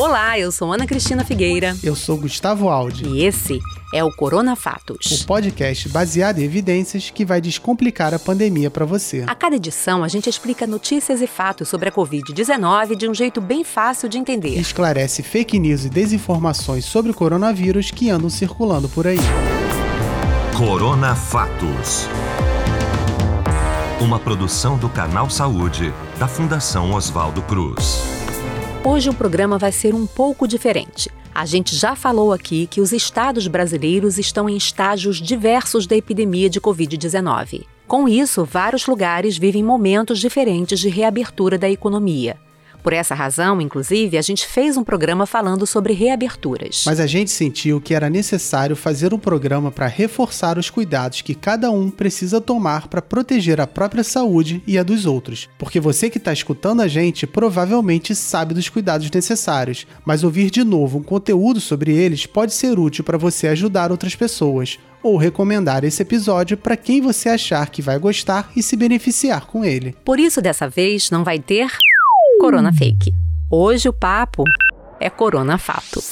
Olá, eu sou Ana Cristina Figueira. Eu sou Gustavo Aldi. E esse é o Corona Fatos. O podcast baseado em evidências que vai descomplicar a pandemia para você. A cada edição, a gente explica notícias e fatos sobre a Covid-19 de um jeito bem fácil de entender. E esclarece fake news e desinformações sobre o coronavírus que andam circulando por aí. Corona Fatos. Uma produção do Canal Saúde, da Fundação Oswaldo Cruz. Hoje o programa vai ser um pouco diferente. A gente já falou aqui que os estados brasileiros estão em estágios diversos da epidemia de Covid-19. Com isso, vários lugares vivem momentos diferentes de reabertura da economia. Por essa razão, inclusive, a gente fez um programa falando sobre reaberturas. Mas a gente sentiu que era necessário fazer um programa para reforçar os cuidados que cada um precisa tomar para proteger a própria saúde e a dos outros. Porque você que está escutando a gente provavelmente sabe dos cuidados necessários, mas ouvir de novo um conteúdo sobre eles pode ser útil para você ajudar outras pessoas ou recomendar esse episódio para quem você achar que vai gostar e se beneficiar com ele. Por isso, dessa vez, não vai ter Corona Fake. Hoje o papo é Corona Fato.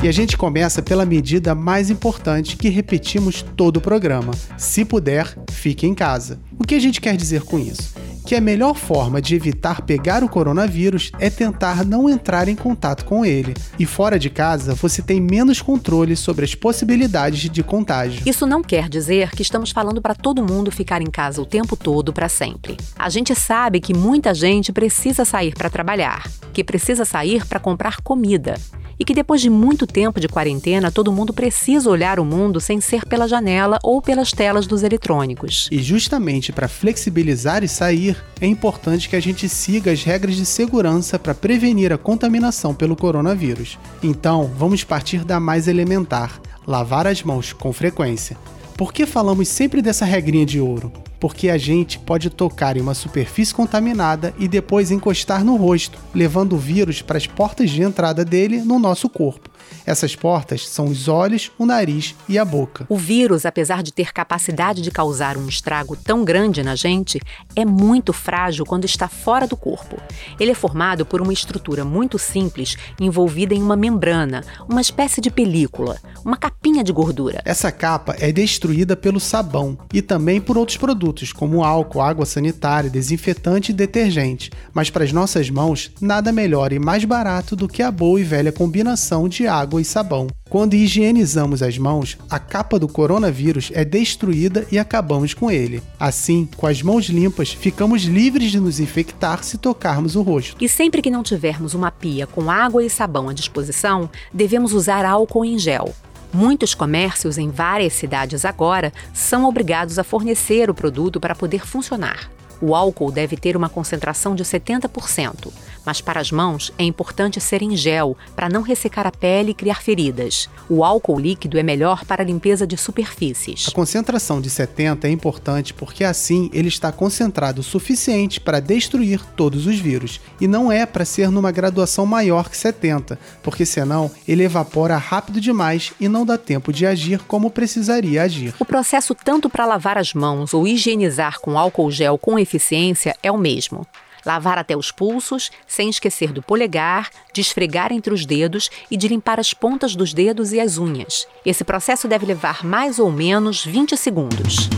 E a gente começa pela medida mais importante que repetimos todo o programa. Se puder, fique em casa. O que a gente quer dizer com isso? Que a melhor forma de evitar pegar o coronavírus é tentar não entrar em contato com ele. E fora de casa, você tem menos controle sobre as possibilidades de contágio. Isso não quer dizer que estamos falando para todo mundo ficar em casa o tempo todo para sempre. A gente sabe que muita gente precisa sair para trabalhar, que precisa sair para comprar comida e que depois de muito tempo de quarentena, todo mundo precisa olhar o mundo sem ser pela janela ou pelas telas dos eletrônicos. E justamente para flexibilizar e sair, é importante que a gente siga as regras de segurança para prevenir a contaminação pelo coronavírus. Então, vamos partir da mais elementar: lavar as mãos com frequência. Por que falamos sempre dessa regrinha de ouro? Porque a gente pode tocar em uma superfície contaminada e depois encostar no rosto, levando o vírus para as portas de entrada dele no nosso corpo. Essas portas são os olhos, o nariz e a boca. O vírus, apesar de ter capacidade de causar um estrago tão grande na gente, é muito frágil quando está fora do corpo. Ele é formado por uma estrutura muito simples envolvida em uma membrana, uma espécie de película, uma capinha de gordura. Essa capa é destruída pelo sabão e também por outros produtos, como álcool, água sanitária, desinfetante e detergente. Mas para as nossas mãos, nada melhor e mais barato do que a boa e velha combinação de água água e sabão. Quando higienizamos as mãos, a capa do coronavírus é destruída e acabamos com ele. Assim, com as mãos limpas, ficamos livres de nos infectar se tocarmos o rosto. E sempre que não tivermos uma pia com água e sabão à disposição, devemos usar álcool em gel. Muitos comércios em várias cidades agora são obrigados a fornecer o produto para poder funcionar. O álcool deve ter uma concentração de 70%, mas para as mãos é importante ser em gel para não ressecar a pele e criar feridas. O álcool líquido é melhor para a limpeza de superfícies. A concentração de 70 é importante porque assim ele está concentrado o suficiente para destruir todos os vírus e não é para ser numa graduação maior que 70, porque senão ele evapora rápido demais e não dá tempo de agir como precisaria agir. O processo tanto para lavar as mãos ou higienizar com álcool gel com eficiência eficiência é o mesmo. Lavar até os pulsos, sem esquecer do polegar, de esfregar entre os dedos e de limpar as pontas dos dedos e as unhas. Esse processo deve levar mais ou menos 20 segundos.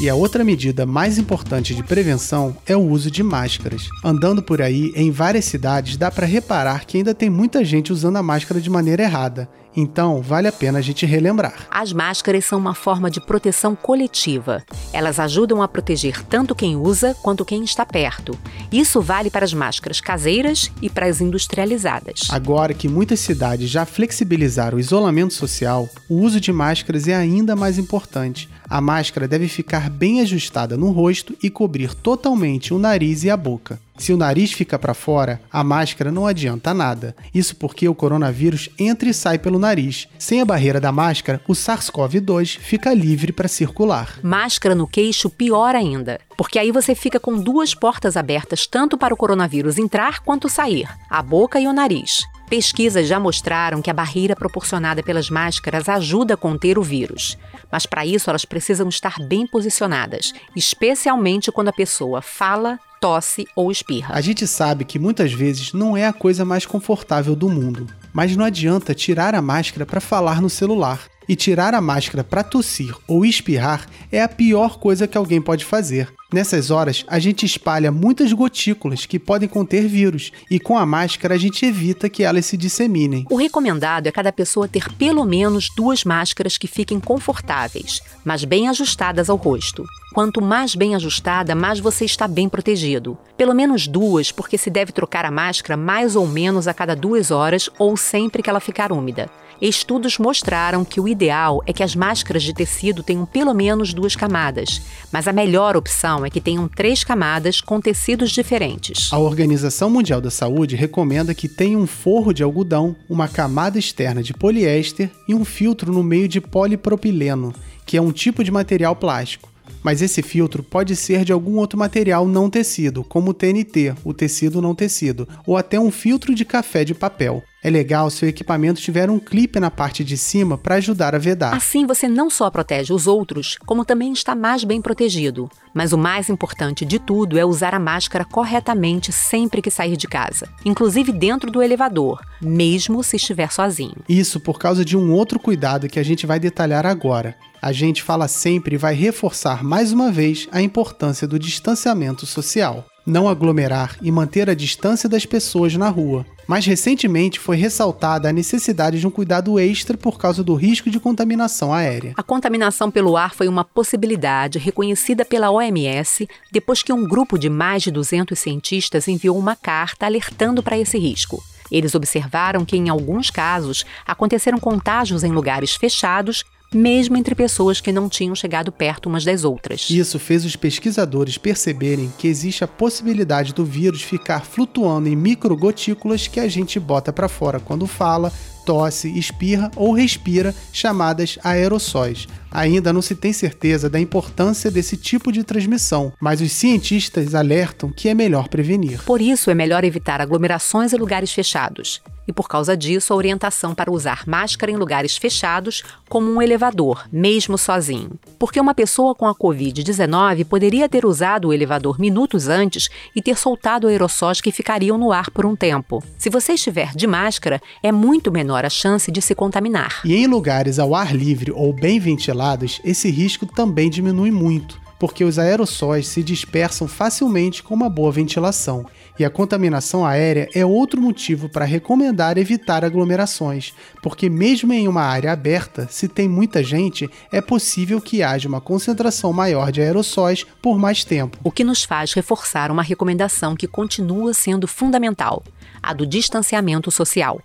E a outra medida mais importante de prevenção é o uso de máscaras. Andando por aí, em várias cidades, dá para reparar que ainda tem muita gente usando a máscara de maneira errada. Então, vale a pena a gente relembrar. As máscaras são uma forma de proteção coletiva. Elas ajudam a proteger tanto quem usa quanto quem está perto. Isso vale para as máscaras caseiras e para as industrializadas. Agora que muitas cidades já flexibilizaram o isolamento social, o uso de máscaras é ainda mais importante. A máscara deve ficar bem ajustada no rosto e cobrir totalmente o nariz e a boca. Se o nariz fica para fora, a máscara não adianta nada. Isso porque o coronavírus entra e sai pelo nariz. Sem a barreira da máscara, o SARS-CoV-2 fica livre para circular. Máscara no queixo, pior ainda. Porque aí você fica com duas portas abertas tanto para o coronavírus entrar quanto sair a boca e o nariz. Pesquisas já mostraram que a barreira proporcionada pelas máscaras ajuda a conter o vírus, mas para isso elas precisam estar bem posicionadas, especialmente quando a pessoa fala, tosse ou espirra. A gente sabe que muitas vezes não é a coisa mais confortável do mundo, mas não adianta tirar a máscara para falar no celular. E tirar a máscara para tossir ou espirrar é a pior coisa que alguém pode fazer. Nessas horas, a gente espalha muitas gotículas que podem conter vírus, e com a máscara a gente evita que elas se disseminem. O recomendado é cada pessoa ter pelo menos duas máscaras que fiquem confortáveis, mas bem ajustadas ao rosto. Quanto mais bem ajustada, mais você está bem protegido. Pelo menos duas, porque se deve trocar a máscara mais ou menos a cada duas horas ou sempre que ela ficar úmida. Estudos mostraram que o ideal é que as máscaras de tecido tenham pelo menos duas camadas, mas a melhor opção é que tenham três camadas com tecidos diferentes. A Organização Mundial da Saúde recomenda que tenha um forro de algodão, uma camada externa de poliéster e um filtro no meio de polipropileno, que é um tipo de material plástico mas esse filtro pode ser de algum outro material não tecido, como o TNT, o tecido não tecido, ou até um filtro de café de papel. É legal se o equipamento tiver um clipe na parte de cima para ajudar a vedar. Assim você não só protege os outros, como também está mais bem protegido. Mas o mais importante de tudo é usar a máscara corretamente sempre que sair de casa, inclusive dentro do elevador, mesmo se estiver sozinho. Isso por causa de um outro cuidado que a gente vai detalhar agora. A gente fala sempre e vai reforçar mais uma vez a importância do distanciamento social não aglomerar e manter a distância das pessoas na rua. Mais recentemente foi ressaltada a necessidade de um cuidado extra por causa do risco de contaminação aérea. A contaminação pelo ar foi uma possibilidade reconhecida pela OMS depois que um grupo de mais de 200 cientistas enviou uma carta alertando para esse risco. Eles observaram que, em alguns casos, aconteceram contágios em lugares fechados mesmo entre pessoas que não tinham chegado perto umas das outras. Isso fez os pesquisadores perceberem que existe a possibilidade do vírus ficar flutuando em microgotículas que a gente bota para fora quando fala, tosse, espirra ou respira, chamadas aerossóis. Ainda não se tem certeza da importância desse tipo de transmissão, mas os cientistas alertam que é melhor prevenir. Por isso, é melhor evitar aglomerações e lugares fechados e, por causa disso, a orientação para usar máscara em lugares fechados, como um elevador, mesmo sozinho. Porque uma pessoa com a Covid-19 poderia ter usado o elevador minutos antes e ter soltado aerossóis que ficariam no ar por um tempo. Se você estiver de máscara, é muito menor a chance de se contaminar. E em lugares ao ar livre ou bem ventilados, esse risco também diminui muito porque os aerossóis se dispersam facilmente com uma boa ventilação, e a contaminação aérea é outro motivo para recomendar evitar aglomerações, porque mesmo em uma área aberta, se tem muita gente, é possível que haja uma concentração maior de aerossóis por mais tempo. O que nos faz reforçar uma recomendação que continua sendo fundamental: a do distanciamento social.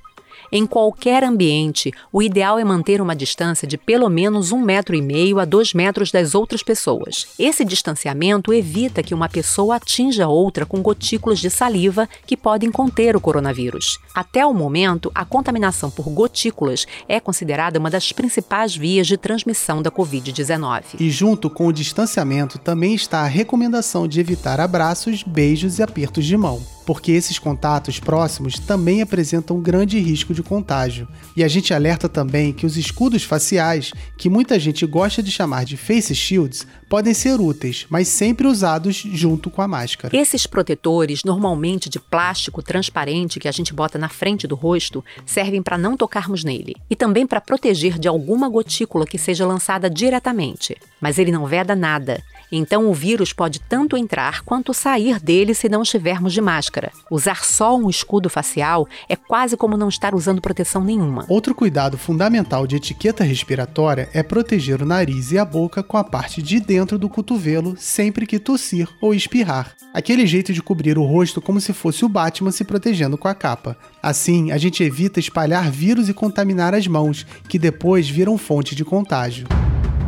Em qualquer ambiente, o ideal é manter uma distância de pelo menos um metro e meio a dois metros das outras pessoas. Esse distanciamento evita que uma pessoa atinja outra com gotículas de saliva que podem conter o coronavírus. Até o momento, a contaminação por gotículas é considerada uma das principais vias de transmissão da Covid-19. E junto com o distanciamento também está a recomendação de evitar abraços, beijos e apertos de mão porque esses contatos próximos também apresentam grande risco de contágio. E a gente alerta também que os escudos faciais, que muita gente gosta de chamar de face shields, podem ser úteis, mas sempre usados junto com a máscara. Esses protetores, normalmente de plástico transparente que a gente bota na frente do rosto, servem para não tocarmos nele e também para proteger de alguma gotícula que seja lançada diretamente. Mas ele não veda nada então o vírus pode tanto entrar quanto sair dele se não estivermos de máscara. Usar só um escudo facial é quase como não estar usando proteção nenhuma. Outro cuidado fundamental de etiqueta respiratória é proteger o nariz e a boca com a parte de dentro do cotovelo sempre que tossir ou espirrar. Aquele jeito de cobrir o rosto como se fosse o Batman se protegendo com a capa. Assim, a gente evita espalhar vírus e contaminar as mãos, que depois viram fonte de contágio.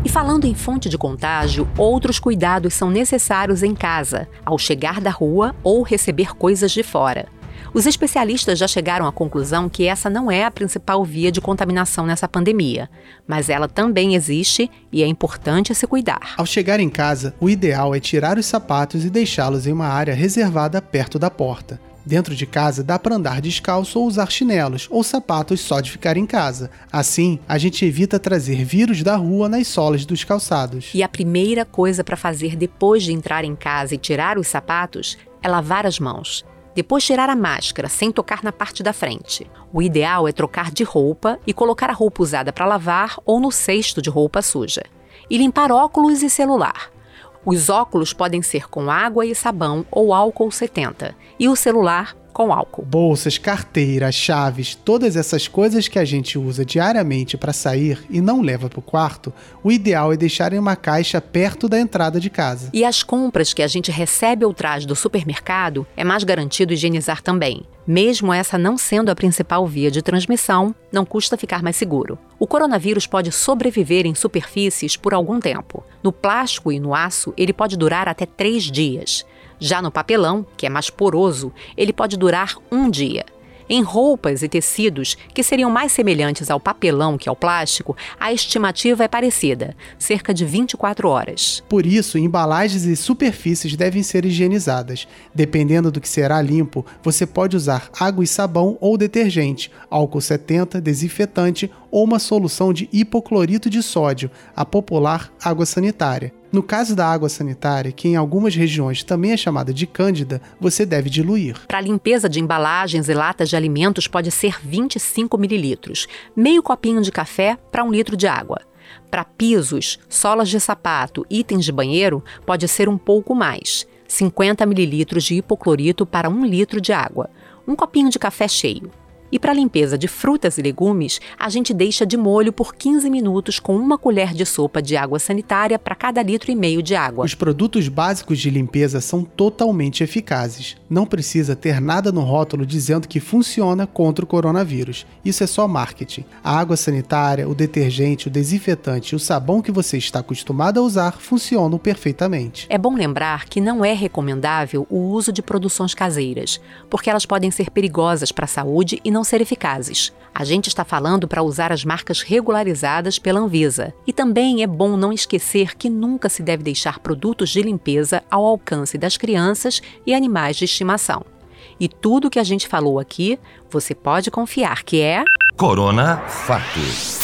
E falando em fonte de contágio, outros cuidados são necessários em casa, ao chegar da rua ou receber coisas de fora. Os especialistas já chegaram à conclusão que essa não é a principal via de contaminação nessa pandemia, mas ela também existe e é importante se cuidar. Ao chegar em casa, o ideal é tirar os sapatos e deixá-los em uma área reservada perto da porta. Dentro de casa dá para andar descalço ou usar chinelos ou sapatos só de ficar em casa. Assim, a gente evita trazer vírus da rua nas solas dos calçados. E a primeira coisa para fazer depois de entrar em casa e tirar os sapatos é lavar as mãos. Depois tirar a máscara sem tocar na parte da frente. O ideal é trocar de roupa e colocar a roupa usada para lavar ou no cesto de roupa suja. E limpar óculos e celular. Os óculos podem ser com água e sabão ou álcool 70 e o celular com álcool. Bolsas, carteiras, chaves, todas essas coisas que a gente usa diariamente para sair e não leva para o quarto, o ideal é deixar em uma caixa perto da entrada de casa. E as compras que a gente recebe ou traz do supermercado, é mais garantido higienizar também. Mesmo essa não sendo a principal via de transmissão, não custa ficar mais seguro. O coronavírus pode sobreviver em superfícies por algum tempo. No plástico e no aço, ele pode durar até três dias. Já no papelão, que é mais poroso, ele pode durar um dia. Em roupas e tecidos que seriam mais semelhantes ao papelão que ao plástico, a estimativa é parecida, cerca de 24 horas. Por isso, embalagens e superfícies devem ser higienizadas. Dependendo do que será limpo, você pode usar água e sabão ou detergente, álcool 70, desinfetante ou uma solução de hipoclorito de sódio, a popular água sanitária. No caso da água sanitária, que em algumas regiões também é chamada de cândida, você deve diluir. Para limpeza de embalagens e latas de alimentos pode ser 25 mililitros, meio copinho de café para um litro de água. Para pisos, solas de sapato, itens de banheiro, pode ser um pouco mais, 50 mililitros de hipoclorito para um litro de água, um copinho de café cheio. E para a limpeza de frutas e legumes, a gente deixa de molho por 15 minutos com uma colher de sopa de água sanitária para cada litro e meio de água. Os produtos básicos de limpeza são totalmente eficazes. Não precisa ter nada no rótulo dizendo que funciona contra o coronavírus. Isso é só marketing. A água sanitária, o detergente, o desinfetante e o sabão que você está acostumado a usar funcionam perfeitamente. É bom lembrar que não é recomendável o uso de produções caseiras, porque elas podem ser perigosas para a saúde e não não ser eficazes. A gente está falando para usar as marcas regularizadas pela Anvisa. E também é bom não esquecer que nunca se deve deixar produtos de limpeza ao alcance das crianças e animais de estimação. E tudo que a gente falou aqui, você pode confiar que é. Corona Fatos.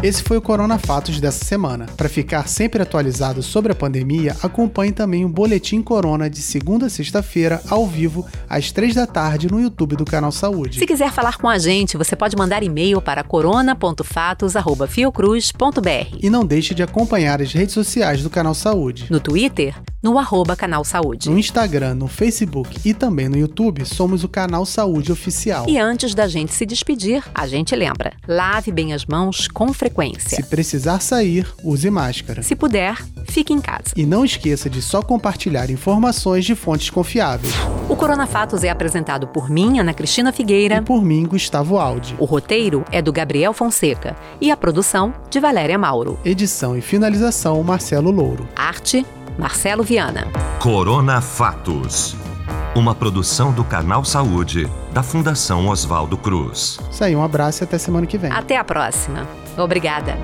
Esse foi o Corona Fatos dessa semana. Para ficar sempre atualizado sobre a pandemia, acompanhe também o Boletim Corona de segunda a sexta-feira, ao vivo, às três da tarde, no YouTube do Canal Saúde. Se quiser falar com a gente, você pode mandar e-mail para corona.fatos.fiocruz.br. E não deixe de acompanhar as redes sociais do Canal Saúde. No Twitter, no arroba Canal Saúde. No Instagram, no Facebook e também no YouTube, somos o Canal Saúde Oficial. E antes da gente se despedir, a gente lembra: lave bem as mãos com frequência. Se precisar sair, use máscara. Se puder, fique em casa. E não esqueça de só compartilhar informações de fontes confiáveis. O Corona Fatos é apresentado por mim, Ana Cristina Figueira. E por mim, Gustavo Aldi. O roteiro é do Gabriel Fonseca e a produção de Valéria Mauro. Edição e finalização, Marcelo Louro. Arte, Marcelo Viana. Corona Fatos. Uma produção do Canal Saúde, da Fundação Oswaldo Cruz. Isso aí, um abraço e até semana que vem. Até a próxima. Obrigada.